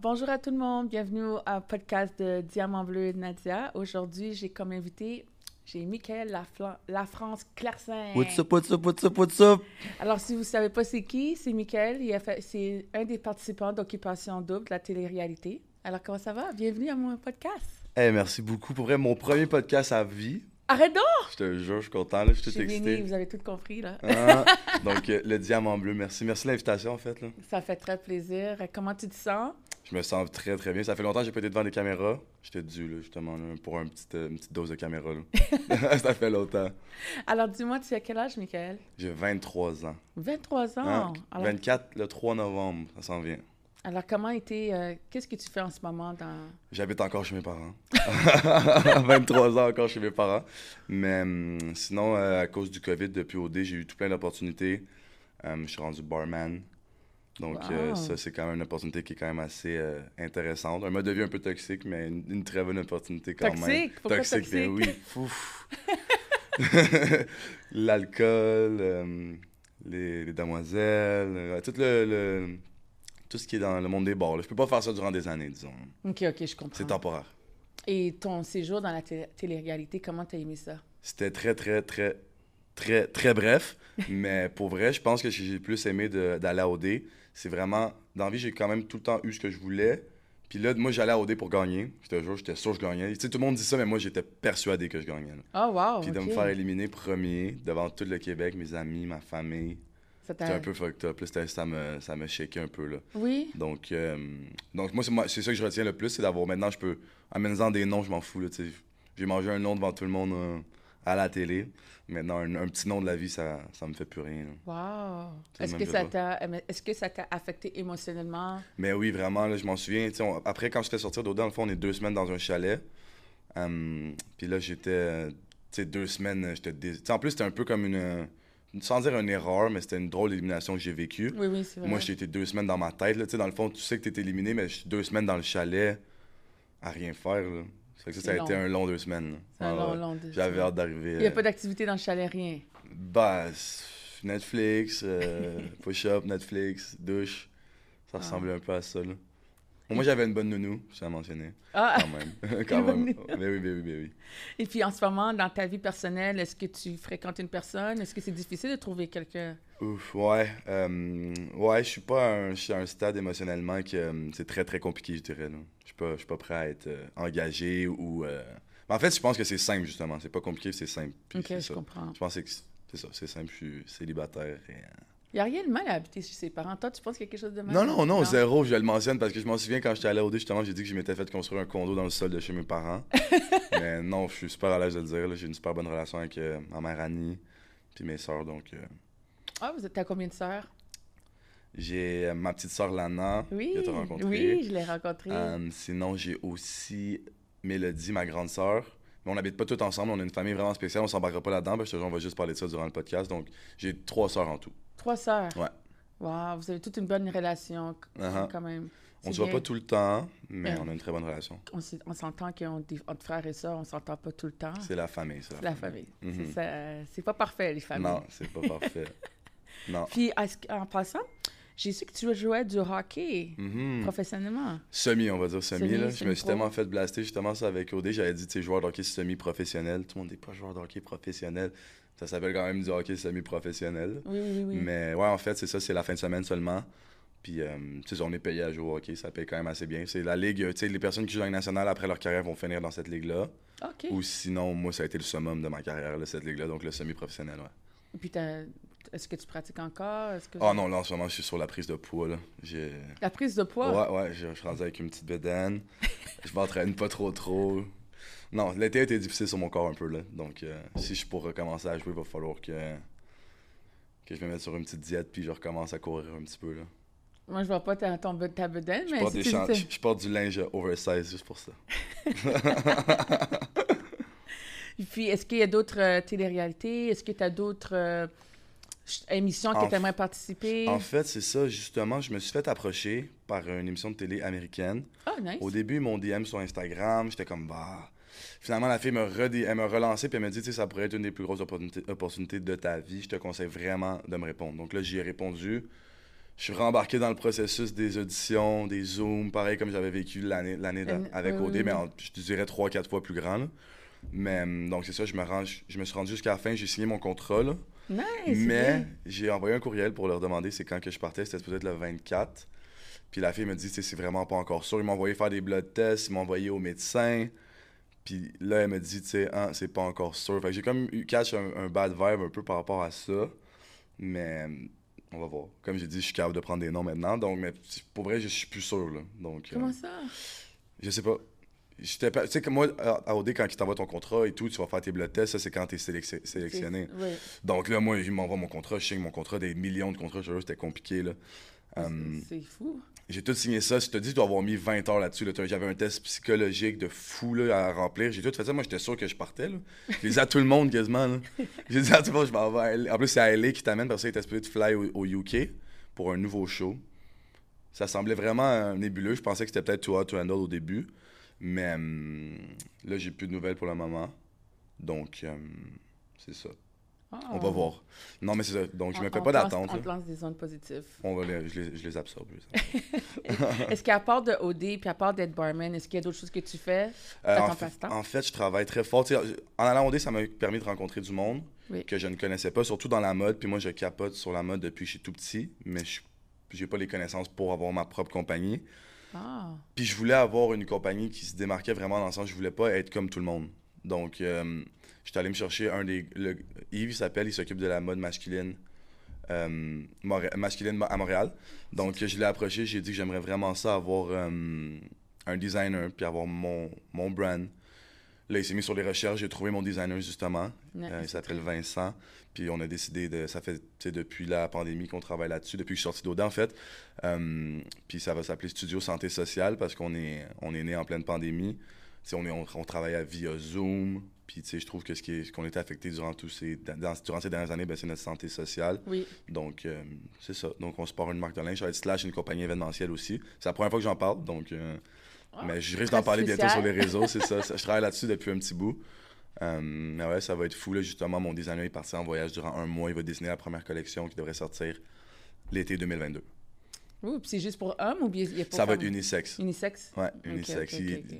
Bonjour à tout le monde, bienvenue au podcast de Diamant Bleu de Nadia. Aujourd'hui, j'ai comme invité, j'ai Michael Lafla- La France Clarsin. What's up, what's up, what's up, what's up? Alors, si vous ne savez pas c'est qui, c'est Michael. Il a fait, c'est un des participants d'Occupation Double de la télé-réalité. Alors, comment ça va? Bienvenue à mon podcast. Eh, merci beaucoup. Pour vrai, mon premier podcast à vie. Arrête donc! Je te jure, je suis content, là, je suis tout excité. vous avez tout compris, là. Hein? Donc, euh, le diamant bleu, merci. Merci de l'invitation, en fait. Là. Ça fait très plaisir. Comment tu te sens? Je me sens très, très bien. Ça fait longtemps que j'ai pas été devant des caméras. J'étais dû, là, justement, là, pour un petit, euh, une petite dose de caméra. Là. ça fait longtemps. Alors, dis-moi, tu as quel âge, Michael? J'ai 23 ans. 23 ans? Hein? Alors, 24, le 3 novembre, ça s'en vient. alors, comment était... euh, Qu'est-ce que tu fais en ce moment dans... J'habite encore chez mes parents. 23 ans encore chez mes parents. Mais hum, sinon, euh, à cause du COVID, depuis OD, j'ai eu tout plein d'opportunités. Hum, je suis rendu barman. Donc, euh, ça, c'est quand même une opportunité qui est quand même assez euh, intéressante. Un mode de vie un peu toxique, mais une, une très bonne opportunité quand même. Toxique? Pourquoi toxique? toxique? oui. L'alcool, hum, les, les demoiselles, euh, tout le, le- tout ce qui est dans le monde des bars. là. Je peux pas faire ça durant des années, disons. OK, OK, je comprends. C'est temporaire. Et ton séjour dans la té- télé-réalité, comment t'as aimé ça? C'était très, très, très, très, très bref. mais pour vrai, je pense que j'ai plus aimé d'aller à OD. C'est vraiment. Dans la vie, j'ai quand même tout le temps eu ce que je voulais. Puis là, moi, j'allais à OD pour gagner. Jure, j'étais sûr que je gagnais. Tu sais, tout le monde dit ça, mais moi, j'étais persuadé que je gagnais. Oh, wow! Puis de me faire éliminer premier devant tout le Québec, mes amis, ma famille. C'était un peu fucked up. là. Ça me, ça me shakeait un peu. Là. Oui? Donc, euh, donc moi, c'est ça que je retiens le plus, c'est d'avoir maintenant, je peux, en des noms, je m'en fous. là, tu sais. J'ai mangé un nom devant tout le monde euh, à la télé. Maintenant, un, un petit nom de la vie, ça, ça me fait plus rien. là. Wow! Est-ce que ça t'a est-ce que ça t'a affecté émotionnellement? Mais oui, vraiment, là, je m'en souviens. on- après, quand je fais sortir d'Oda, dans le fond, on est deux semaines dans un chalet. Hum, Puis là, j'étais, tu sais, deux semaines, j'étais... dés- en plus, c'était un peu comme une... Sans dire une erreur, mais c'était une drôle d'élimination que j'ai vécue. Oui, oui, c'est vrai. Moi, j'ai été deux semaines dans ma tête. Là. Dans le fond, tu sais que tu es éliminé, mais je suis deux semaines dans le chalet à rien faire. Là. Ça, ça, ça a été un long deux semaines. C'est un Ah long, long deux J'avais hâte d'arriver. Il n'y a euh, pas d'activité dans le chalet, rien. bah, Netflix, euh, push-up, Netflix, douche. Ça Ah. ressemblait un peu à ça. Là. Moi, j'avais une bonne nounou, je tiens à mentionner. Ah! Quand même. Quand même. Mais oui, mais oui, mais oui. Et puis en ce moment, dans ta vie personnelle, est-ce que tu fréquentes une personne? Est-ce que c'est difficile de trouver quelqu'un? Ouf, ouais. euh, ouais, je suis pas à un, je suis à un stade émotionnellement que euh, c'est très très compliqué, je dirais. là. Je suis pas, je suis pas prêt à être euh, engagé ou. Mais en fait, je pense que c'est simple justement. C'est pas compliqué, c'est simple. Puis Ok, je ça. comprends. Je pense que c'est ça, c'est simple. Je suis célibataire. et, Il n'y a rien de mal à habiter chez ses parents. Toi, tu penses qu'il y a quelque chose de mal? Non, non, non, zéro. Je le mentionne parce que je m'en souviens quand j'étais allé au D, justement, j'ai dit que je m'étais fait construire un condo dans le sol de chez mes parents. Mais non, je suis super à l'aise de le dire. J'ai une super bonne relation avec euh, ma mère Annie puis mes sœurs. Donc, euh, Ah, vous êtes à combien de sœurs? j'ai euh, ma petite sœur Lana Oui, que tu as rencontrée. oui, je l'ai rencontrée. Sinon, j'ai aussi Mélodie, ma grande sœur. Mais on n'habite pas toutes ensemble, on a une famille vraiment spéciale, on s'embarquera pas là-dedans, parce que on va juste parler de ça durant le podcast. Donc, j'ai trois sœurs en tout. Trois sœurs? Ouais. Wow, vous avez toute une bonne relation c- Uh-huh. quand même. On C'est se voit pas tout le temps, mais Ouais. on a une très bonne relation. On, s'entend qu'entre frères et sœurs, on s'entend pas tout le temps. C'est la famille, c'est C'est la, famille. Mhm. C'est ça- C'est pas parfait, les familles. Non, c'est pas parfait. non. Puis, en passant, j'ai su que tu jouais du hockey Mhm. professionnellement. Semi, on va dire semi. Semi, là. Je me suis tellement fait blaster justement ça avec OD. J'avais dit, tu sais, joueur de hockey semi-professionnel. Tout le monde n'est pas joueur de hockey professionnel. Ça s'appelle quand même du hockey semi-professionnel. Oui, oui, oui. Mais ouais, en fait, c'est ça, c'est la fin de semaine seulement. Puis, euh, tu sais, on est payé à jouer au hockey, ça paye quand même assez bien. C'est la ligue, tu sais, les personnes qui jouent dans la nationale après leur carrière vont finir dans cette ligue-là. OK. Ou sinon, moi, ça a été le summum de ma carrière, là, cette ligue-là, donc le semi-professionnel, ouais. Puis, t'as- est-ce que tu pratiques encore? Que... Oh non, là, en ce moment, je suis sur la prise de poids, là. La prise de poids? Ouais, ouais, je je suis rendu avec une petite bedaine. je m'entraîne pas trop, trop. Non, l'été a été difficile sur mon corps un peu, là. Donc, euh, si je pour recommencer à jouer, il va falloir que, que je me mette sur une petite diète, puis je recommence à courir un petit peu, là. Moi, je vois pas ta, ton, ta bedaine, Je mais porte, si des je- je porte du linge oversize juste pour ça. Puis, est-ce qu'il y a d'autres euh, téléréalités? Est-ce que tu as d'autres euh, En que tu aimerais participer? En fait, c'est ça, justement, je me suis fait approcher par une émission de télé américaine. Ah, nice. Au début, mon DM sur Instagram, j'étais comme, bah. Finalement, la fille me, me relançait puis elle me dit, tu sais, ça pourrait être une des plus grosses opportunités, de ta vie. Je te conseille vraiment de me répondre. Donc là, j'y ai répondu. je suis rembarqué dans le processus des auditions, des zooms, pareil comme j'avais vécu l'année Euh, avec OD, mais en- je te dirais trois, quatre fois plus grand. là. Mais hum, donc c'est ça, je me, rends, je me suis rendu jusqu'à la fin, j'ai signé mon contrat. Là. Nice, mais j'ai envoyé un courriel pour leur demander c'est quand que je partais, c'était peut-être le 24. Puis la fille me dit, Tu sais, c'est vraiment pas encore sûr. Ils m'ont envoyé faire des blood tests, ils m'ont envoyé au médecin. Puis là, elle me dit, tu sais, ah, c'est pas encore sûr. Fait que j'ai comme eu catch un, un bad vibe un peu par rapport à ça. Mais on va voir. Comme j'ai dit, je suis capable de prendre des noms maintenant. Donc, mais pour vrai, je suis plus sûr. Là. Donc, euh, Comment ça? je sais pas. J'étais pas- Tu sais, comme moi, à OD, quand ils t'envoient ton contrat et tout, tu vas faire tes blood tests, ça, c'est quand t'es sélectionné. sélectionné. Oui. Donc là, moi, ils m'envoient mon contrat, je signe mon contrat, des millions de contrats, je c'était compliqué. Là. Hum, C'est fou. j'ai tout signé ça. Je te dis, je dois avoir mis 20 heures là-dessus. là. J'avais un test psychologique de fou là, à remplir. J'ai tout fait ça. Moi, j'étais sûr que je partais. Là. Je ai à tout le monde quasiment. J'ai dit à tout le monde, je m'en vais à LA. En plus, c'est à LA qui t'amène parce que était supposé de fly au, au UK pour un nouveau show. Ça semblait vraiment euh, nébuleux. Je pensais que c'était peut-être Too Hot to Handle au début. Mais hum, là, j'ai plus de nouvelles pour le moment. Donc, hum, c'est ça. On va Ah. voir. Non, mais c'est ça. Donc, je me On- fais pas d'attente. On te lance des zones positives. On va les- je, les, je les absorbe. Est-ce qu'à part de OD puis à part d'être barman, est-ce qu'il y a d'autres choses que tu fais? Euh, en, fait, passe-temps? en fait, je travaille très fort. En allant dé, ça m'a permis de rencontrer du monde Oui. que je ne connaissais pas, surtout dans la mode. Puis moi, je capote sur la mode depuis que je suis tout petit, mais je n'ai pas les connaissances pour avoir ma propre compagnie. Ah, Puis je voulais avoir une compagnie qui se démarquait vraiment dans le sens je voulais pas être comme tout le monde. Donc, euh, j'étais allé me chercher un des. le- Yves, il s'appelle, il s'occupe de la mode masculine. euh, masculine à Montréal. Donc, je l'ai approché, j'ai dit que j'aimerais vraiment ça, avoir euh, un designer, puis avoir mon, mon brand. Là, il s'est mis sur les recherches, j'ai trouvé mon designer justement. Euh, il s'appelle Vincent. Puis on a décidé de. Ça fait depuis la pandémie qu'on travaille là-dessus, depuis que je suis sorti d'Oda en fait. Puis ça va s'appeler Studio Santé Sociale parce qu'on est, on est né en pleine pandémie. On, est, on, on travaillait via Zoom. Puis tu sais, je trouve que ce qu'on était affecté durant, tous ces, dans- durant ces dernières années, ben, c'est notre santé sociale. Oui. Donc euh, c'est ça. Donc on se part une marque de linge. Ça va être slash une compagnie événementielle aussi. C'est la première fois que j'en parle. Donc. euh, Ah, mais je risque d'en parler bientôt sur les réseaux, c'est ça. Ça, Je travaille là-dessus depuis un petit bout. Euh, mais ouais, ça va être fou. Là, justement, mon designer est parti en voyage durant un mois. Il va dessiner la première collection qui devrait sortir l'été 2022. Puis c'est juste pour hommes ou bien il y a pour Ça va être femmes? unisexe. Unisexe? Ouais, unisexe.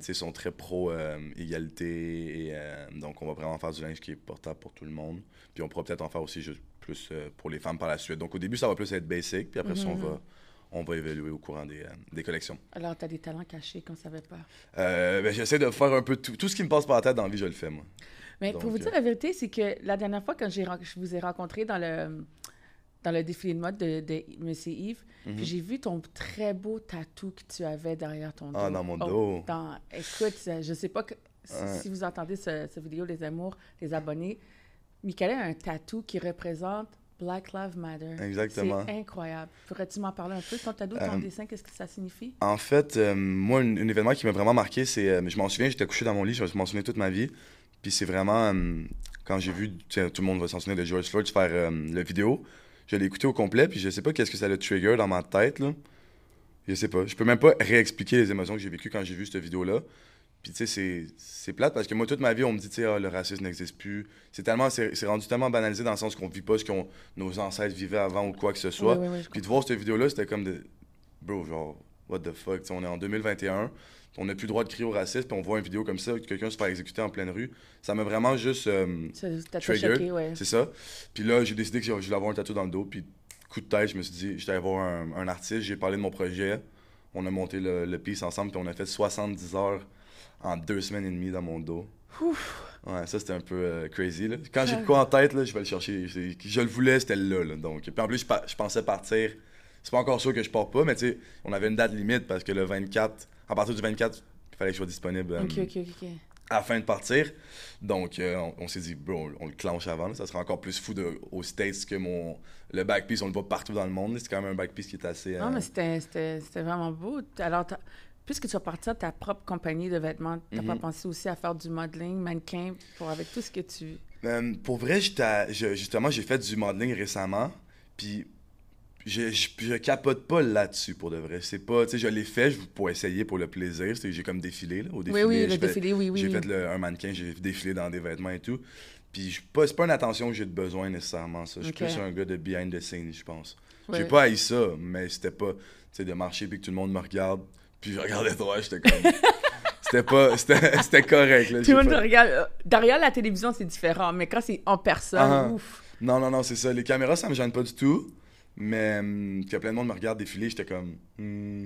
Ils sont très pro-égalité. et euh, donc, on va vraiment faire du linge qui est portable pour tout le monde. Puis, on pourra peut-être en faire aussi juste plus euh, pour les femmes par la suite. Donc, au début, ça va plus être basic. Puis après ça, on Mhm. va, on va évaluer au courant des, euh, des collections. Alors, tu as des talents cachés qu'on ne savait pas. Ben, J'essaie de faire un peu tout. Tout ce qui me passe par la tête dans la vie, je le fais, moi. Mais Donc, pour vous dire la vérité, c'est que la dernière fois, quand je vous ai rencontré dans le, dans le défilé de mode de, de M. Yves, Mhm. puis j'ai vu ton très beau tatou que tu avais derrière ton dos. Ah, dans mon Oh, dos. dans- écoute, je sais pas que, si, Ouais. si vous entendez ce, ce vidéo, les amours, les abonnés, Michael a un tatou qui représente Black Lives Matter. Exactement. C'est incroyable. Pourrais-tu m'en parler un peu? Ton tatou, ton Euh, dessin, qu'est-ce que ça signifie? En fait, euh, moi, un, un événement qui m'a vraiment marqué, c'est. euh, je m'en souviens, j'étais couché dans mon lit, je m'en souviens toute ma vie. Puis c'est vraiment. quand j'ai vu, tout le monde va s'en souvenir de George Floyd faire la vidéo, je l'ai écouté au complet, puis je sais pas qu'est-ce que ça le trigger dans ma tête, là. Je sais pas. Je peux même pas réexpliquer les émotions que j'ai vécues quand j'ai vu cette vidéo-là. Puis tu sais, c'est- plate parce que moi, toute ma vie, on me dit, tu sais, Ah, le racisme n'existe plus. C'est tellement, c'est rendu tellement banalisé dans le sens qu'on vit pas ce que nos ancêtres vivaient avant ou quoi que ce soit. Oui, oui, oui, je Puis de voir cette vidéo-là, c'était comme de. Bro, genre, what the fuck? T'sais, on est en 2021, on n'a plus le droit de crier au racisme, puis on voit une vidéo comme ça, que quelqu'un se fait exécuter en pleine rue. Ça m'a vraiment juste. euh, choqué, ouais. c'est ça. Puis là, j'ai décidé que je voulais avoir un tatou dans le dos, puis coup de tête, je me suis dit, j'étais allé voir un, un artiste, j'ai parlé de mon projet, on a monté le, le piece ensemble, puis on a fait 70 heures en deux semaines et demie dans mon dos. Ouais, ça c'était un peu euh, crazy. Là. Quand j'ai de quoi en tête, là, je vais le chercher. Je le voulais, c'était là, là. Donc, puis en plus, je, pa- je pensais partir. C'est pas encore sûr que je pars pas, mais tu sais, on avait une date limite parce que le 24, à partir du 24, il fallait que je sois disponible euh, Ok, ok, ok. à la fin de partir. Donc, euh, on, on s'est dit, bro, on, on le clenche avant. là. Ça serait encore plus fou de, aux States que mon. Le backpiece, on le voit partout dans le monde. C'est quand même un backpiece qui est assez. Non, euh, mais c'était- c'était vraiment beau. Alors, puisque tu vas partir de ta propre compagnie de vêtements, t'as pas Mhm. pensé aussi à faire du modeling, mannequin, pour avec tout ce que tu... Euh, pour vrai, à- justement, j'ai fait du modeling récemment, puis je, je, je capote pas là-dessus pour de vrai. C'est pas, tu sais, je l'ai fait je- pour essayer pour le plaisir. J'ai comme défilé là, au défilé. oui, oui, le fait- défilé, oui, oui. J'ai oui. fait le- un mannequin, j'ai défilé dans des vêtements et tout. Puis pas- c'est pas une attention que j'ai de besoin nécessairement, ça. Je suis plus un gars de behind the scenes, je pense. J'ai pas haï ça, mais c'était pas, tu sais, de marcher puis que tout le monde me regarde. Puis je regardais toi, j'étais comme. c'était pas. C'était correct, là. Tout le monde fait- regarde. Derrière la télévision, c'est différent, mais quand c'est en personne, Ah. ouf. Non, non, non, c'est ça. Les caméras, ça me gêne pas du tout. Mais hum, y a plein de monde me regarde défiler, j'étais comme. hmm,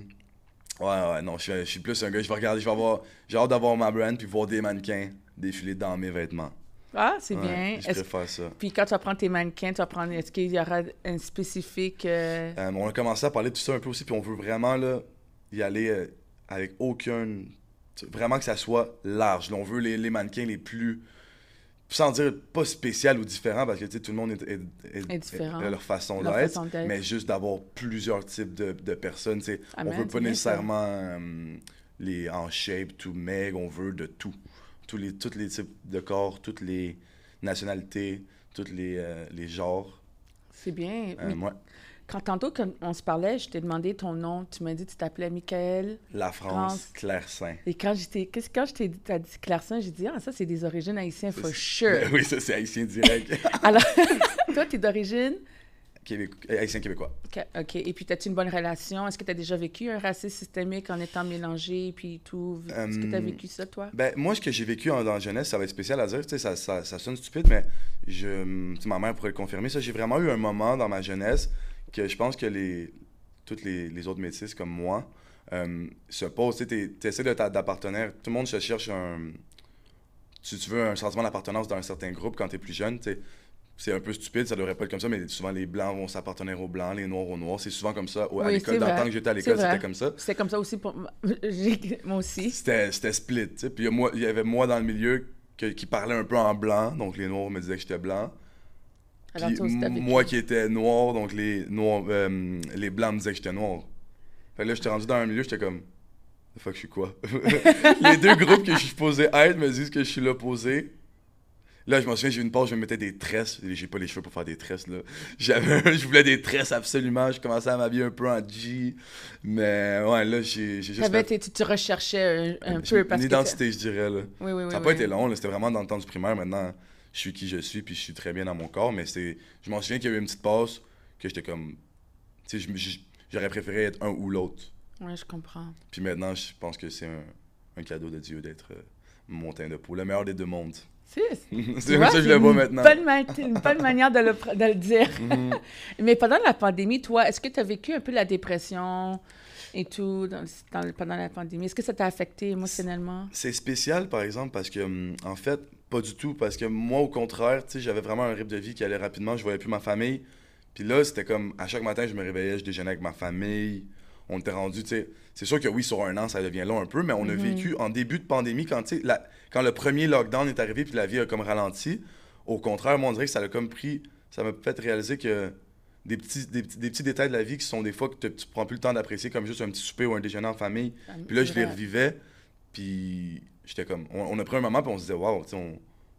Ouais, ouais, non, je suis- je suis plus un gars, je vais regarder, je vais avoir. J'ai hâte d'avoir ma brand puis voir des mannequins défiler dans mes vêtements. Ah, c'est Ouais, bien. Je préfère ça. Puis quand tu vas prendre tes mannequins, tu vas prendre. Est-ce qu'il y aura un spécifique. euh, Euh, on a commencé à parler de tout ça un peu aussi, puis on veut vraiment là, y aller euh, avec aucun. Vraiment que ça soit large. Là, on veut les, les mannequins les plus. Sans dire pas spécial ou différent, parce que tout le monde est, est- est- Est différent. a leur façon d'être, mais juste d'avoir plusieurs types de, de personnes. sais. on veut pas nécessairement euh, les en shape, tout meg, on veut de tout. Tous les, tous les types de corps, toutes les nationalités, tous les, euh, les genres. C'est bien. Euh, Mais Quand tantôt, quand on se parlait, je t'ai demandé ton nom. Tu m'as dit que tu t'appelais Michael. la France, France. Claire Saint. Et quand, j'étais, quand je t'ai dit, t'as dit Clarkson, j'ai dit, ah, ça, c'est des origines haïtiennes, for sure. Oui, ça c'est haïtien direct. Alors, toi, t'es d'origine? Québec... euh, Haïtien québécois. OK. ok. Et puis, as-tu une bonne relation? Est-ce que tu as déjà vécu un racisme systémique en étant mélangé, puis tout? Est-ce que tu as Euh, vécu ça, toi? Ben, moi, ce que j'ai vécu en, dans la jeunesse, ça va être spécial à dire. Tu sais, ça, ça, ça sonne stupide, mais je, ma mère pourrait le confirmer. Ça, j'ai vraiment eu un moment dans ma jeunesse que je pense que les, toutes les, les autres métis comme moi euh, se posent. Tu essaies d'appartenir. Tout le monde se cherche un. Tu, tu veux un sentiment d'appartenance dans un certain groupe quand tu es plus jeune. C'est un peu stupide, ça devrait pas être comme ça, mais souvent les blancs vont s'appartenir aux blancs, les noirs aux noirs. C'est souvent comme ça. À Oui, l'école, dans le temps que j'étais à l'école, c'était comme ça. C'était comme ça aussi pour moi. Aussi. C'était split. Puis il y y avait moi dans le milieu que- qui parlait un peu en blanc, donc les noirs me disaient que j'étais blanc. Puis moi qui étais noir, donc les, noirs, euh, les blancs me disaient que j'étais noir. Fait que là, j'étais rendu dans un milieu, j'étais comme, the fuck, je suis quoi? les deux groupes que je suis supposé être me disent que je suis l'opposé. Là, je me souviens, j'ai eu une pause, je me mettais des tresses. J'ai pas les cheveux pour faire des tresses, là. J'avais, je voulais des tresses absolument. Je commençais à m'habiller un peu en G. Mais ouais, là, j'ai juste fait- été- tu, recherchais un, peu parce une que... identité, je dirais, là. Oui, oui, oui. Ça n'a pas oui. été long, là, c'était vraiment dans le temps du primaire. Maintenant, je suis qui je suis, puis je suis très bien dans mon corps. Mais c'est, je m'en souviens qu'il y a eu une petite pause que j'étais comme. Tu sais, j'aurais préféré être un ou l'autre. Oui, je comprends. Puis maintenant, je pense que c'est un, un cadeau de Dieu d'être euh, mon teint de peau, le meilleur des deux mondes. C'est c'est comme ça que je le vois maintenant. Ma- une bonne manière de le, pr- de le dire. Mhm. Mais pendant la pandémie, toi, est-ce que tu as vécu un peu la dépression et tout dans, pendant la pandémie? Est-ce que ça t'a affecté émotionnellement? C'est spécial, par exemple, parce que, hum, en fait, pas du tout. Parce que moi, au contraire, j'avais vraiment un rythme de vie qui allait rapidement. Je voyais plus ma famille. Puis là, c'était comme, à chaque matin, je me réveillais, je déjeunais avec ma famille. On était rendu, tu sais. C'est sûr que oui, sur un an, ça devient long un peu, mais on a Mhm. vécu en début de pandémie, quand, la- le premier lockdown est arrivé, puis la vie a comme ralenti. Au contraire, moi, on dirait que ça a comme pris. Ça m'a fait réaliser que des petits, des, petits, des petits détails de la vie qui sont des fois que te- tu prends plus le temps d'apprécier, comme juste un petit souper ou un déjeuner en famille. Puis là, je les revivais. Puis j'étais comme. On, on a pris un moment, puis on se disait, waouh, on,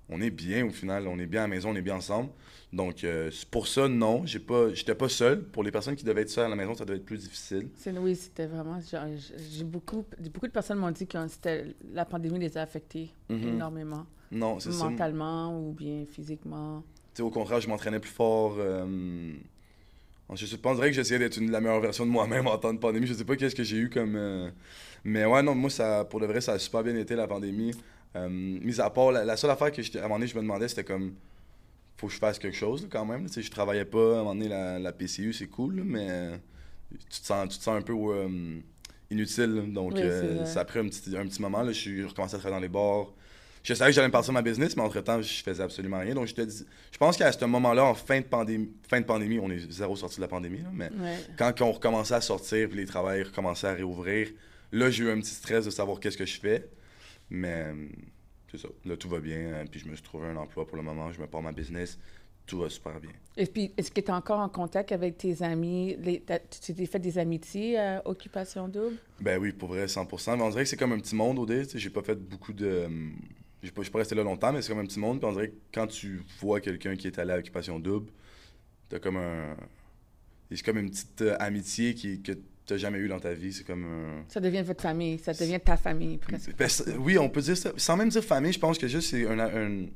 on est bien au final. On est bien à la maison, on est bien ensemble. Donc, euh, pour ça, non, j'ai pas, j'étais pas seul. Pour les personnes qui devaient être seules à la maison, ça devait être plus difficile. C'est- Oui, c'était vraiment... J'ai beaucoup, beaucoup de personnes m'ont dit que la pandémie les a affectés Mhm. énormément, Non, c'est ça. Mentalement ou bien physiquement. au contraire, je m'entraînais plus fort. euh, Je dirait que j'essayais d'être la meilleure version de moi-même en temps de pandémie. Je sais pas qu'est-ce que j'ai eu comme. euh, Mais ouais, non, moi, ça, pour de vrai, ça a super bien été la pandémie. Euh, mis à part, la, la seule affaire que à un moment donné, je me demandais, c'était comme. Faut que je fasse quelque chose quand même. Tu sais, je travaillais pas. À un moment donné, la, la PCU, c'est cool, mais tu te sens, tu te sens un peu euh, inutile. Donc, Oui, euh, ça a pris un petit, un petit moment. Là, je suis recommencé à travailler dans les bars. Je savais que j'allais me partir ma business, mais entre-temps, je faisais absolument rien. Donc, je te dis, je pense qu'à ce moment-là, en fin de pandémie, fin de pandémie, on est zéro sorti de la pandémie, là, mais Ouais. quand on recommençait à sortir, puis les travails recommençaient à réouvrir, là, j'ai eu un petit stress de savoir qu'est-ce que je fais. Mais euh, c'est ça. Là, tout va bien. euh, Puis je me suis trouvé un emploi pour le moment. Je me pars ma business. Tout va super bien. Et puis, est-ce que tu es encore en contact avec tes amis? Les, tu t'es fait des amitiés à Occupation Double? Ben oui, pour vrai, 100%. Mais on dirait que c'est comme un petit monde au dé. J'ai pas fait beaucoup de. euh, j'ai pas- Je suis pas resté là longtemps, mais c'est comme un petit monde. Puis on dirait que quand tu vois quelqu'un qui est allé à Occupation Double, t'as comme un. C'est comme une petite euh, amitié qui, que jamais eu dans ta vie. C'est comme un. Ça devient votre famille, ça devient ta famille presque. Ben, oui, on peut dire ça. Sans même dire famille, je pense que juste c'est un, un-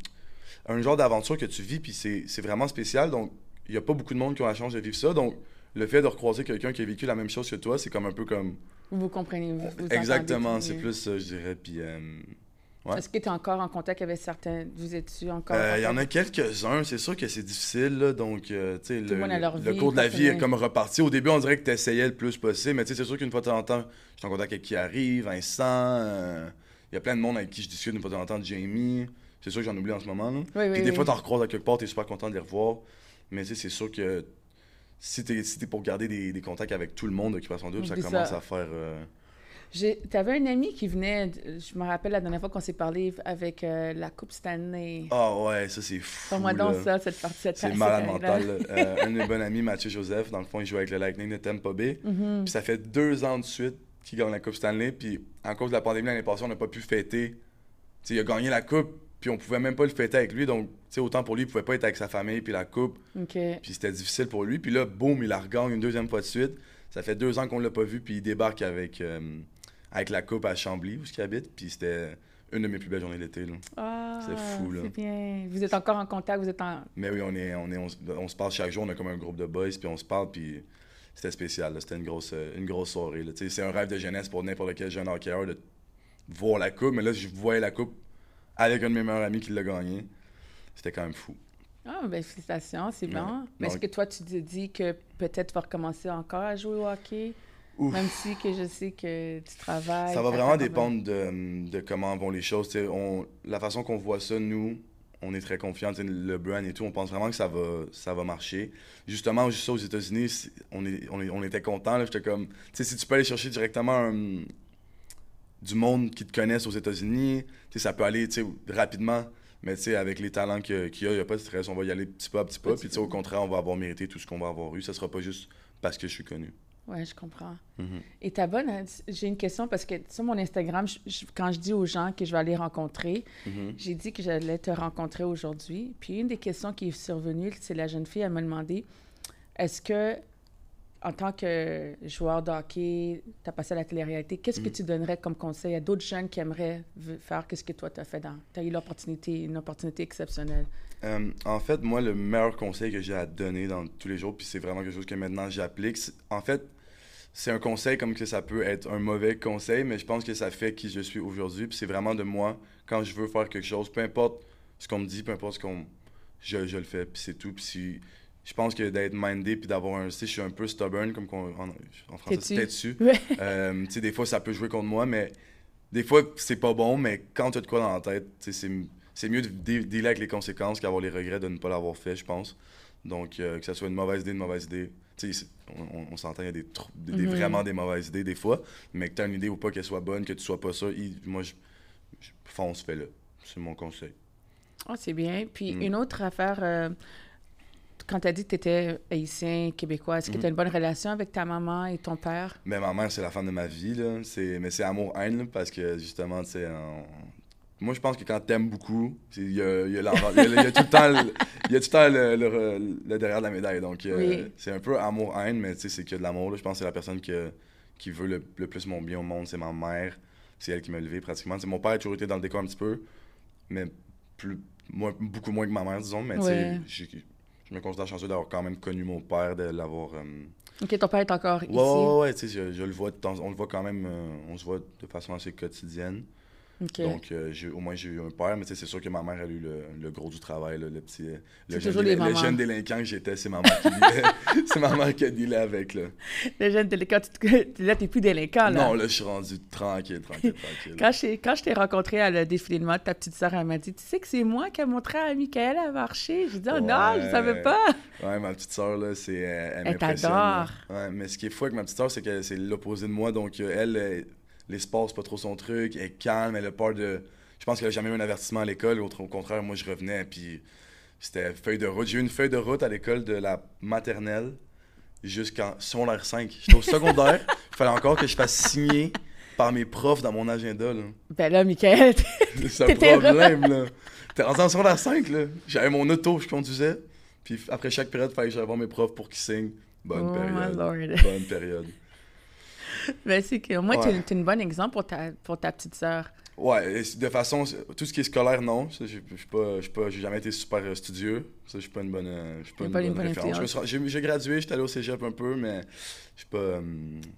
un genre d'aventure que tu vis, puis c'est vraiment spécial. Donc, il n'y a pas beaucoup de monde qui ont la chance de vivre ça. Donc, le fait de recroiser quelqu'un qui a vécu la même chose que toi, c'est comme un peu comme. Vous comprenez. Vous, vous Exactement, c'est plus ça, je dirais. Puis, euh, ouais. Est-ce que tu es encore en contact avec certains. Vous êtes-tu encore. Euh, Il y en a quelques-uns, c'est sûr que c'est difficile, là, donc, euh, tu sais, le, le cours de la vie est comme reparti. Au début, on dirait que tu essayais le plus possible, mais tu sais, c'est sûr qu'une fois de temps en temps, je suis en contact avec qui arrive, Vincent, euh, il y a plein de monde avec qui je discute une fois de temps en temps, Jamie, c'est sûr que j'en oublie en ce moment, là. Oui, des oui. fois, t'en recroises à quelque part, t'es super content de les revoir, mais tu sais, c'est sûr que si t'es si t'es pour garder des, des contacts avec tout le monde, Occupation Double, ça commence ça. à faire... J'ai- T'avais un ami qui venait, je me rappelle la dernière fois qu'on s'est parlé avec euh, la Coupe Stanley. Ah ouais, ça c'est fou, Parle-moi donc ça, cette partie, cette C'est malade mental. Euh, un de mes bons amis, Mathieu Joseph, dans le fond, il joue avec le Lightning de Tampa Bay. Mhm. Puis ça fait deux ans de suite qu'il gagne la Coupe Stanley. Puis à cause de la pandémie l'année passée, on n'a pas pu fêter. Tu sais, il a gagné la Coupe, puis on pouvait même pas le fêter avec lui. Donc, tu sais, autant pour lui, il pouvait pas être avec sa famille, puis la Coupe. Puis c'était difficile pour lui. Puis là, boum, il la regagne une deuxième fois de suite. Ça fait deux ans qu'on l'a pas vu, puis il débarque avec, euh, avec la Coupe à Chambly, où il habite. Puis c'était une de mes plus belles journées d'été. Ah, C'est fou, là. C'est bien. Vous êtes encore en contact, vous êtes en. Mais oui, on, est, on, est, on, se- on se parle chaque jour, on a comme un groupe de boys, puis on se parle, puis c'était spécial. là. C'était une grosse, euh, une grosse soirée. C'est un rêve de jeunesse pour n'importe quel jeune hockeyeur de voir la coupe, mais là, je voyais la coupe avec un de mes meilleurs amis qui l'a gagné. C'était quand même fou. Ah, ben félicitations, c'est Ouais. bon. Mais est-ce que toi, tu te dis que peut-être tu vas recommencer encore à jouer au hockey? Ouf. Même si que je sais que tu travailles. Ça va vraiment dépendre de, de comment vont les choses. On, la façon qu'on voit ça, nous, on est très confiants. Le brand et tout, on pense vraiment que ça va, ça va marcher. Justement, juste aux États-Unis, on, est, on, est- on était contents. J'étais comme, tu sais, si tu peux aller chercher directement un- du monde qui te connaisse aux États-Unis, ça peut aller rapidement. Mais tu sais, avec les talents qu'il y a, il n'y a pas de stress. On va y aller petit pas à petit pas. Petit Puis au contraire, on va avoir mérité tout ce qu'on va avoir eu. Ça sera pas juste parce que je suis connu. Ouais, je comprends. Mhm. Et ta bonne, j'ai une question parce que sur mon Instagram, je- je- quand je dis aux gens que je vais aller rencontrer, Mhm. j'ai dit que j'allais te rencontrer aujourd'hui. Puis une des questions qui est survenue, c'est la jeune fille, elle m'a demandé est-ce que, en tant que joueur de hockey, tu as passé à la télé-réalité, qu'est-ce que Mhm. tu donnerais comme conseil à d'autres jeunes qui aimeraient faire qu'est-ce que toi tu as fait dans. Tu as eu l'opportunité, une opportunité exceptionnelle? Euh, en fait, moi, le meilleur conseil que j'ai à donner dans tous les jours, puis c'est vraiment quelque chose que maintenant j'applique, en fait, c'est un conseil comme que ça peut être un mauvais conseil, mais je pense que ça fait qui je suis aujourd'hui, puis c'est vraiment de moi, quand je veux faire quelque chose, peu importe ce qu'on me dit, peu importe ce qu'on... Je, je le fais, puis c'est tout, puis si... Je pense que d'être mindé, puis d'avoir un... Tu sais, je suis un peu stubborn, comme qu'on, en, en français, têtu. Ouais. Euh, tu sais, des fois, ça peut jouer contre moi, mais des fois, c'est pas bon, mais quand tu as de quoi dans la tête, tu sais, c'est, c'est mieux de dealer avec les conséquences qu'avoir les regrets de ne pas l'avoir fait, je pense. Donc, euh, que ça soit une mauvaise idée, une mauvaise idée. Tu sais, on, s'entend, il y a des, des- Mhm. vraiment des mauvaises idées des fois, mais que tu as une idée ou pas qu'elle soit bonne, que tu sois pas ça, il- moi, je, je fonce, fais-le. C'est mon conseil. Ah, c'est bien. Puis Mm. une autre affaire, euh, quand tu as dit que tu étais haïtien, québécois, est-ce que Mhm. tu as une bonne relation avec ta maman et ton père? Mais ma mère, c'est la femme de ma vie, là. C'est... Mais c'est amour-haine, parce que justement, tu sais, on- moi, je pense que quand t'aimes beaucoup, il y a, y y y tout le temps, le, y a tout le, temps le, le- le derrière de la médaille. Donc, euh, c'est un peu amour-haine, mais c'est que de l'amour. Je pense que c'est la personne que- qui veut le, plus mon bien au monde, c'est ma mère. C'est elle qui m'a élevé, pratiquement. Mon père a toujours été dans le décor un petit peu, mais plus, moins- beaucoup moins que ma mère, disons. Mais tu sais, Ouais. j'ai- je me considère chanceux d'avoir quand même connu mon père, de l'avoir... euh, OK, ton père est encore ici. Ouais, ouais, ouais, tu sais, je, je le vois, de temps- on le voit quand même, euh, on se voit de façon assez quotidienne. Donc, euh, au moins, j'ai eu un père, mais c'est sûr que ma mère a eu le, le gros du travail, là, le petit. euh, Le jeune, les le jeune délinquant que j'étais, c'est ma mère qui c'est ma mère qui a dealé avec, là. Le jeune délinquant, tu te- là, t'es plus délinquant, là. Non, là, je suis rendu tranquille, tranquille, tranquille. Quand je, quand je t'ai rencontré à le défilé de mode, ta petite sœur, elle m'a dit Tu sais que c'est moi qui ai montré à Michael à marcher. J'ai dit Oh non, je Ouais. savais pas. Ouais, ma petite soeur, là, c'est. Elle, elle Elle m'impressionne. Ouais, mais ce qui est fou avec ma petite soeur, c'est que c'est l'opposé de moi. Donc, euh, elle, les sports, c'est pas trop son truc. Elle est calme, elle a peur de. Je pense qu'elle a jamais eu un avertissement à l'école. Au, au contraire, moi, je revenais, puis c'était feuille de route. J'ai eu une feuille de route à l'école de la maternelle jusqu'en secondaire 5. J'étais au secondaire. Il fallait encore que je fasse signer par mes profs dans mon agenda, là. Ben là, Michael, C'est un problème, là. T'es rendu en secondaire 5, là. J'avais mon auto, je conduisais. Puis après chaque période, il fallait que j'aille voir mes profs pour qu'ils signent. Bonne Oh, période. Bonne période. Ben, c'est que moi, Ouais. tu es une bonne exemple pour ta, pour ta petite sœur. Ouais, de façon, tout ce qui est scolaire, non. Je j'ai jamais été super euh, studieux. Ça, je suis pas une bonne, euh, je suis pas une pas bonne, une bonne référence. J'ai gradué, j'étais allé au cégep un peu, mais je suis pas, euh,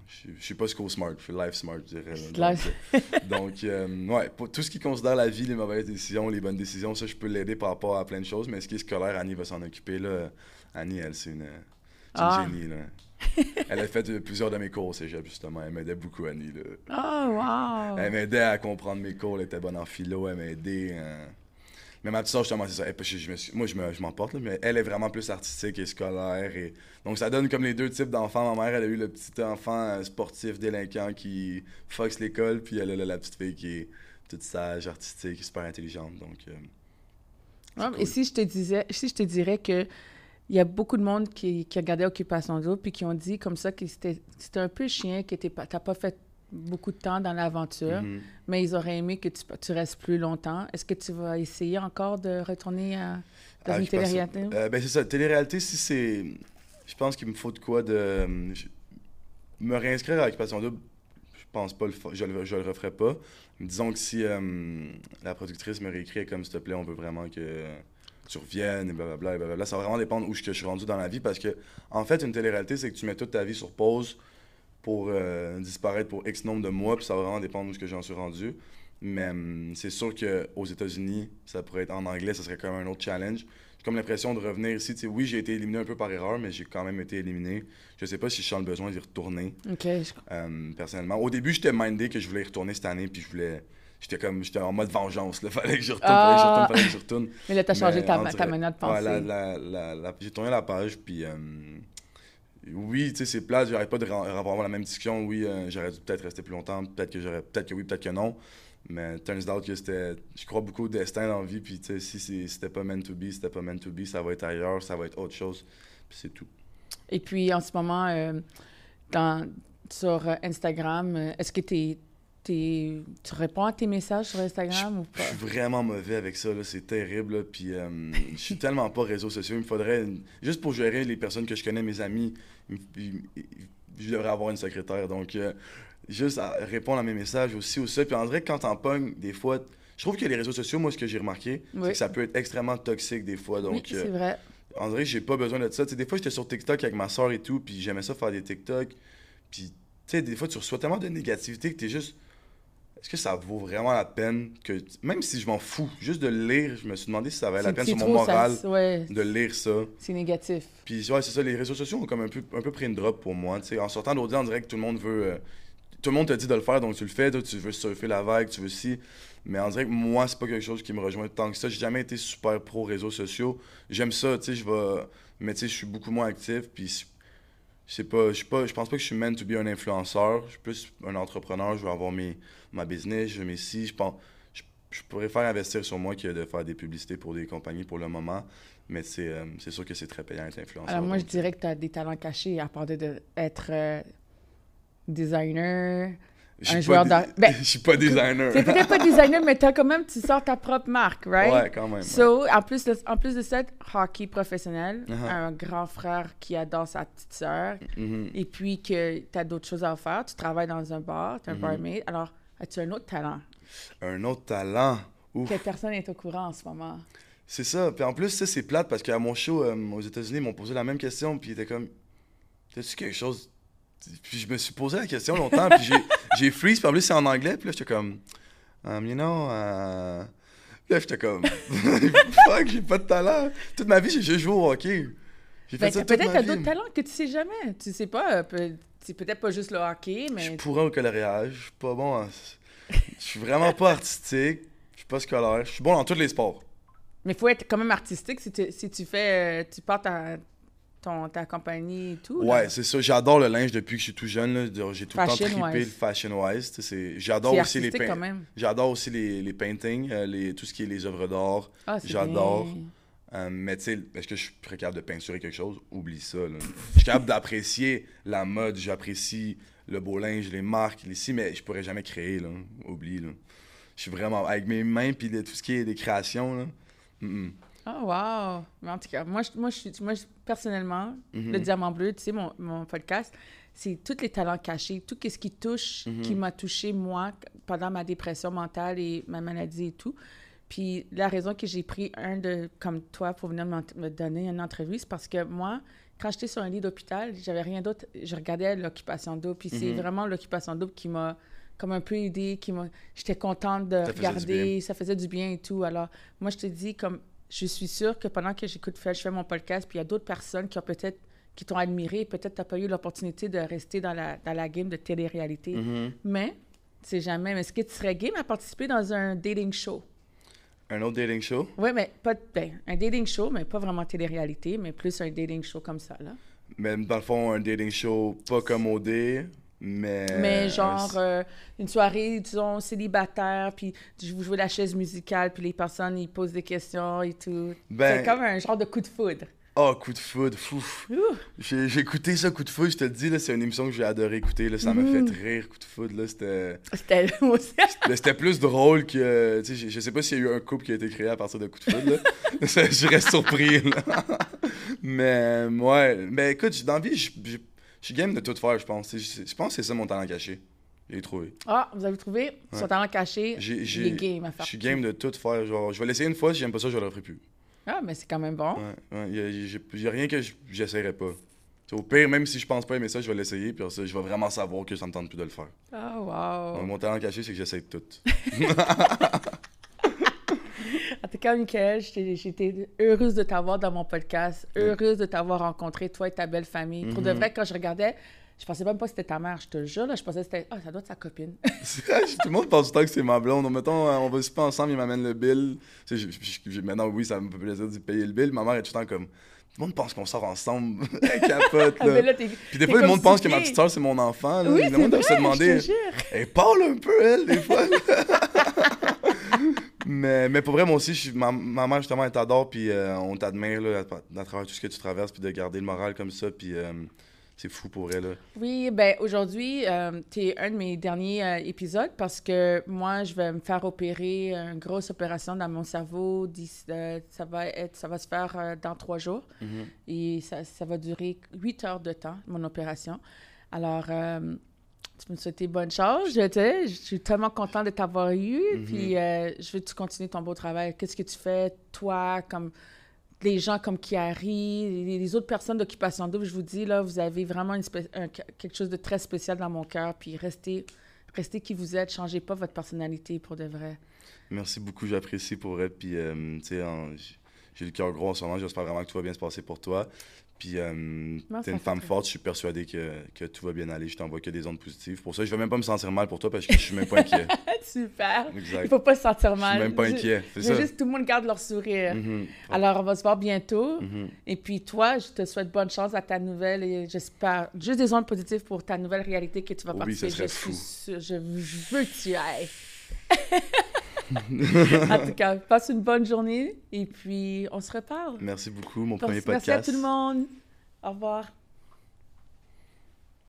je suis- pas school smart, je suis life smart, je dirais. Donc, donc, euh, ouais, pour tout ce qui considère la vie, les mauvaises décisions, les bonnes décisions, ça, je peux l'aider par rapport à plein de choses. Mais ce qui est scolaire, Annie va s'en occuper là. Annie, elle, c'est une, une Ah. génie là. Elle a fait euh, plusieurs de mes cours au cégep justement. Elle m'aidait beaucoup, Annie là. Oh, wow! Elle m'aidait à comprendre mes cours, elle était bonne en philo, elle m'a aidé. euh. Mais ma petite soeur, justement, c'est ça. Elle- je- me suis- moi, je me- je m'emporte, là, mais elle est vraiment plus artistique et scolaire. Et... Donc, ça donne comme les deux types d'enfants. Ma mère, elle a eu le petit enfant euh, sportif, délinquant qui fox l'école, puis elle a la, petite fille qui est toute sage, artistique, super intelligente. Donc, euh, c'est Ouais, cool. Et si je te disais, si je te dirais que il y a beaucoup de monde qui, qui regardait Occupation Double puis qui ont dit comme ça que c'était un peu chien, que pas- t'as pas fait beaucoup de temps dans l'aventure, mhm. mais ils auraient aimé que tu, tu restes plus longtemps. Est-ce que tu vas essayer encore de retourner à, dans Ah, une télé-réalité? Euh, ben c'est ça, télé-réalité, si c'est. Je pense qu'il me faut de quoi de. je- Me réinscrire à Occupation Double, je pense pas, le fa- je, le, je le referai pas. Disons que si euh, la productrice me réécrit comme s'il te plaît, on veut vraiment que tu reviennes et blablabla, et blablabla, ça va vraiment dépendre où je, que je suis rendu dans la vie parce que, en fait, une télé-réalité, c'est que tu mets toute ta vie sur pause pour euh, disparaître pour X nombre de mois, puis ça va vraiment dépendre où que j'en suis rendu. Mais hum, c'est sûr qu'aux États-Unis, ça pourrait être en anglais, ça serait quand même un autre challenge. J'ai comme l'impression de revenir ici. Oui, j'ai été éliminé un peu par erreur, mais j'ai quand même été éliminé. Je sais pas si je sens le besoin d'y retourner, OK. euh, personnellement. Au début, j'étais mindé que je voulais y retourner cette année, puis je voulais. J'étais comme. J'étais en mode vengeance, là. Fallait que je retourne, fallait que je retourne, fallait que je retourne. Mais là, tu as changé ta, manière de penser. j'ai tourné la page, puis euh, oui, tu sais, c'est plate, j'arrête pas de avoir la même discussion. Oui, euh, j'aurais dû peut-être rester plus longtemps, peut-être que j'aurais, peut-être que oui, peut-être que non. Mais turns out que c'était, je crois beaucoup au destin dans la vie, puis tu sais, si c'est- c'était pas meant to be, c'était pas meant to be, ça va être ailleurs, ça va être autre chose, puis c'est tout. Et puis, en ce moment, euh, dans, sur Instagram, est-ce que t'es, t'es- tu réponds à tes messages sur Instagram ou Je pas? suis vraiment mauvais avec ça, là, c'est terrible. là, Puis euh, je suis tellement pas réseaux sociaux. Il me faudrait. une- Juste pour gérer les personnes que je connais, mes amis, je devrais avoir une secrétaire. Donc, euh, juste à répondre à mes messages aussi, ou ça. Puis en vrai, quand t'en pognes, des fois. Je trouve que les réseaux sociaux, moi, ce que j'ai remarqué, c'est Oui. que ça peut être extrêmement toxique des fois. oui, Donc, c'est euh, vrai. en vrai, j'ai pas besoin de ça. Des fois, j'étais sur TikTok avec ma soeur et tout, puis j'aimais ça faire des TikTok. Puis, tu sais, des fois, tu reçois tellement de négativité que t'es juste. Est-ce que ça vaut vraiment la peine que. Même si je m'en fous, juste de lire, je me suis demandé si ça valait la peine sur mon ça- moral ouais, de lire ça. c'est négatif. Puis, ouais, c'est ça, les réseaux sociaux ont comme un peu, un peu pris une drop pour moi. En sortant d'Audi, on dirait que tout le monde veut. euh, tout le monde te dit de le faire, donc tu le fais. Toi, tu veux surfer la vague, tu veux si. Mais on dirait que moi, c'est pas quelque chose qui me rejoint tant que ça. J'ai jamais été super pro réseaux sociaux. J'aime ça, tu sais, je vais. Mais tu sais, je suis beaucoup moins actif. Puis, je pas, je pas, je pense pas que je suis meant to be un influenceur. Je suis plus un entrepreneur. Je veux avoir mes, ma business, je mes si. Je pense. Je, je préfère investir sur moi que de faire des publicités pour des compagnies pour le moment. Mais c'est euh, c'est sûr que c'est très payant être influenceur. Alors, moi, je donc, dirais que tu as des talents cachés, à part de, de être euh, designer. Un joueur d'art- ben, je suis pas designer. C'est peut-être pas designer, mais tu as quand même, tu sors ta propre marque, right? Ouais, quand même. ouais. So, en plus, de, en plus de ça, hockey professionnel, Uh-huh. un grand frère qui adore sa petite sœur, Mhm. et puis que tu as d'autres choses à faire. Tu travailles dans un bar, tu es un Mhm. barmaid. Alors, as-tu un autre talent? Un autre talent? Ouf. que personne n'est au courant en ce moment? C'est ça. Puis en plus, ça, c'est plate parce qu'à mon show euh, aux États-Unis, ils m'ont posé la même question. Puis ils étaient comme T'as-tu quelque chose. Puis je me suis posé la question longtemps. puis j'ai- freeze. Puis en plus, c'est en anglais. Puis là, j'étais comme um, You know. Puis là, j'étais comme Fuck, j'ai pas de talent. Toute ma vie, j'ai juste joué au hockey. J'ai fait Ben, ça toute peut-être vie. d'autres talents que tu sais jamais. Tu sais pas. euh, C'est peut-être pas juste le hockey, Je mais. suis pourri au coloriage. Je suis pas bon. en- Je suis vraiment pas artistique. Je suis pas scolaire. Je suis bon dans tous les sports. Mais il faut être quand même artistique si tu, si tu fais. euh, tu portes ta, ton, ta compagnie et tout. Ouais, c'est ça. J'adore le linge depuis que je suis tout jeune. J'ai tout le temps trippé le wise. fashion wise. tu sais, c'est- J'adore aussi les. J'adore aussi les, les paintings, euh, les, tout ce qui est les œuvres d'art. Ah, J'adore. Euh, mais tu sais, est-ce que je suis capable de peinturer quelque chose? Oublie ça. là. Je suis capable d'apprécier la mode, j'apprécie le beau linge, les marques, les si, mais je pourrais jamais créer. Là. Oublie. Là. Je suis vraiment. Avec mes mains puis tout ce qui est des créations. Là. Ah, wow! Mais en tout cas, moi, je, moi, je moi je- personnellement, Mhm. le Diamant Bleu, tu sais, mon, mon podcast, c'est tous les talents cachés, tout ce qui touche, qui Mhm. m'a touché moi pendant ma dépression mentale et ma maladie et tout. Puis la raison que j'ai pris un de comme toi pour venir me donner une entrevue, c'est parce que moi, quand j'étais sur un lit d'hôpital, j'avais rien d'autre. Je regardais l'occupation double. Puis c'est Mhm. vraiment l'occupation double qui m'a comme un peu aidé, qui m'a. J'étais contente de regarder, ça faisait du bien et tout. Alors moi, je te dis comme je suis sûre que pendant que j'écoute je fais mon podcast, puis il y a d'autres personnes qui ont peut-être qui t'ont admiré, peut-être tu n'as pas eu l'opportunité de rester dans la, dans la game de télé-réalité. Mhm. Mais, c'est jamais. Mais est-ce que tu serais game à participer dans un dating show? Un autre dating show? Oui, mais pas ben, un dating show, mais pas vraiment télé-réalité, mais plus un dating show comme ça, là. Mais dans le fond, un dating show pas comme OD, mais. mais genre, euh, une soirée, disons, célibataire, puis je vous jouez la chaise musicale, puis les personnes, ils posent des questions et tout. Ben- C'est comme un genre de coup de foudre. Oh, coup de foudre, fouf. J'ai j'ai écouté ça, coup de foudre, je te le dis, là, c'est une émission que j'ai adoré écouter, là, ça m'a fait rire, coup de foudre, là, c'était... C'était c'était plus drôle que. Tu sais, je- sais pas s'il y a eu un couple qui a été créé à partir de coup de foudre, là. Je reste surpris, là. Mais, ouais. Mais écoute, dans la vie, je je- je suis game de tout faire, je pense. Je je pense que c'est ça mon talent caché. J'ai trouvé. Ah, vous avez trouvé? Son Ouais. talent caché. J'ai- game à Je faire. suis game de tout faire. Genre, je vais l'essayer une fois, si j'aime pas ça, je le referai plus. Ah, mais c'est quand même bon. Ouais, ouais. A, rien que je- j'essaierai pas. Au pire, même si je pense pas aimer ça, je vais l'essayer, puis ça, je vais vraiment savoir que ça me tente plus de le faire. Ah, wow. Donc, mon talent caché, c'est que j'essaie de tout. Tout cas, Michael, j'étais heureuse de t'avoir dans mon podcast, heureuse de t'avoir rencontré, toi et ta belle famille. Pour de Mhm. vrai, quand je regardais, je pensais même pas que c'était ta mère, je te le jure. Là, je pensais que c'était. Ah, ça doit être sa copine. Tout le monde pense du temps que c'est ma blonde. Mettons, euh, on va super ensemble, il m'amène le bill. Tu sais, je- je- je- maintenant, oui, ça me fait plaisir de payer le bill. Ma mère est tout le temps comme. Tout le monde pense qu'on sort ensemble. Elle capote, Ah, là. là, t'es. Puis des fois, le comme monde pense que ma petite soeur, c'est mon enfant. Là. Oui, le c'est monde doit se demander. Elle parle un peu, elle, des fois. mais, mais pour vrai, moi aussi, je ma, ma mère, justement, elle t'adore, puis euh, on t'admire là, à, à travers tout ce que tu traverses, puis de garder le moral comme ça, puis euh, c'est fou pour elle. Là. Oui, ben aujourd'hui, tu es un de mes derniers euh, épisodes parce que moi, je vais me faire opérer une grosse opération dans mon cerveau. euh, ça, va être, ça va se faire euh, dans trois jours Mhm. et ça, ça va durer huit heures de temps, mon opération. Alors, euh, tu me souhaites bonne chance. Je, je suis tellement contente de t'avoir eu. Mhm. Puis, euh, je veux que tu continues ton beau travail. Qu'est-ce que tu fais, toi, comme les gens comme Kiari, les, les autres personnes d'Occupation Double, je vous dis, là, vous avez vraiment une spé- un- quelque chose de très spécial dans mon cœur. Puis, restez, restez qui vous êtes. Changez pas votre personnalité pour de vrai. Merci beaucoup, j'apprécie pour elle. Puis, euh, tu sais, j- j'ai le cœur gros en ce moment. J'espère vraiment que tout va bien se passer pour toi. Puis, euh, t'es ça une femme forte. Je suis persuadé que, que tout va bien aller. Je t'envoie que des ondes positives. Pour ça, je vais même pas me sentir mal pour toi parce que je suis même pas inquiet. Super. Il Exact. faut pas se sentir Je mal. suis même pas Je- inquiet. C'est je ça. juste tout le monde garde leur sourire. Mhm. Alors, on va se voir bientôt. Mhm. Et puis, toi, je te souhaite bonne chance à ta nouvelle et j'espère juste des ondes positives pour ta nouvelle réalité que tu vas Oui, participer. ce serait je fou. suis je, je veux que tu ailles. en tout cas, passe une bonne journée et puis on se reparle. Merci beaucoup, mon premier merci à podcast. tout le monde. Au revoir.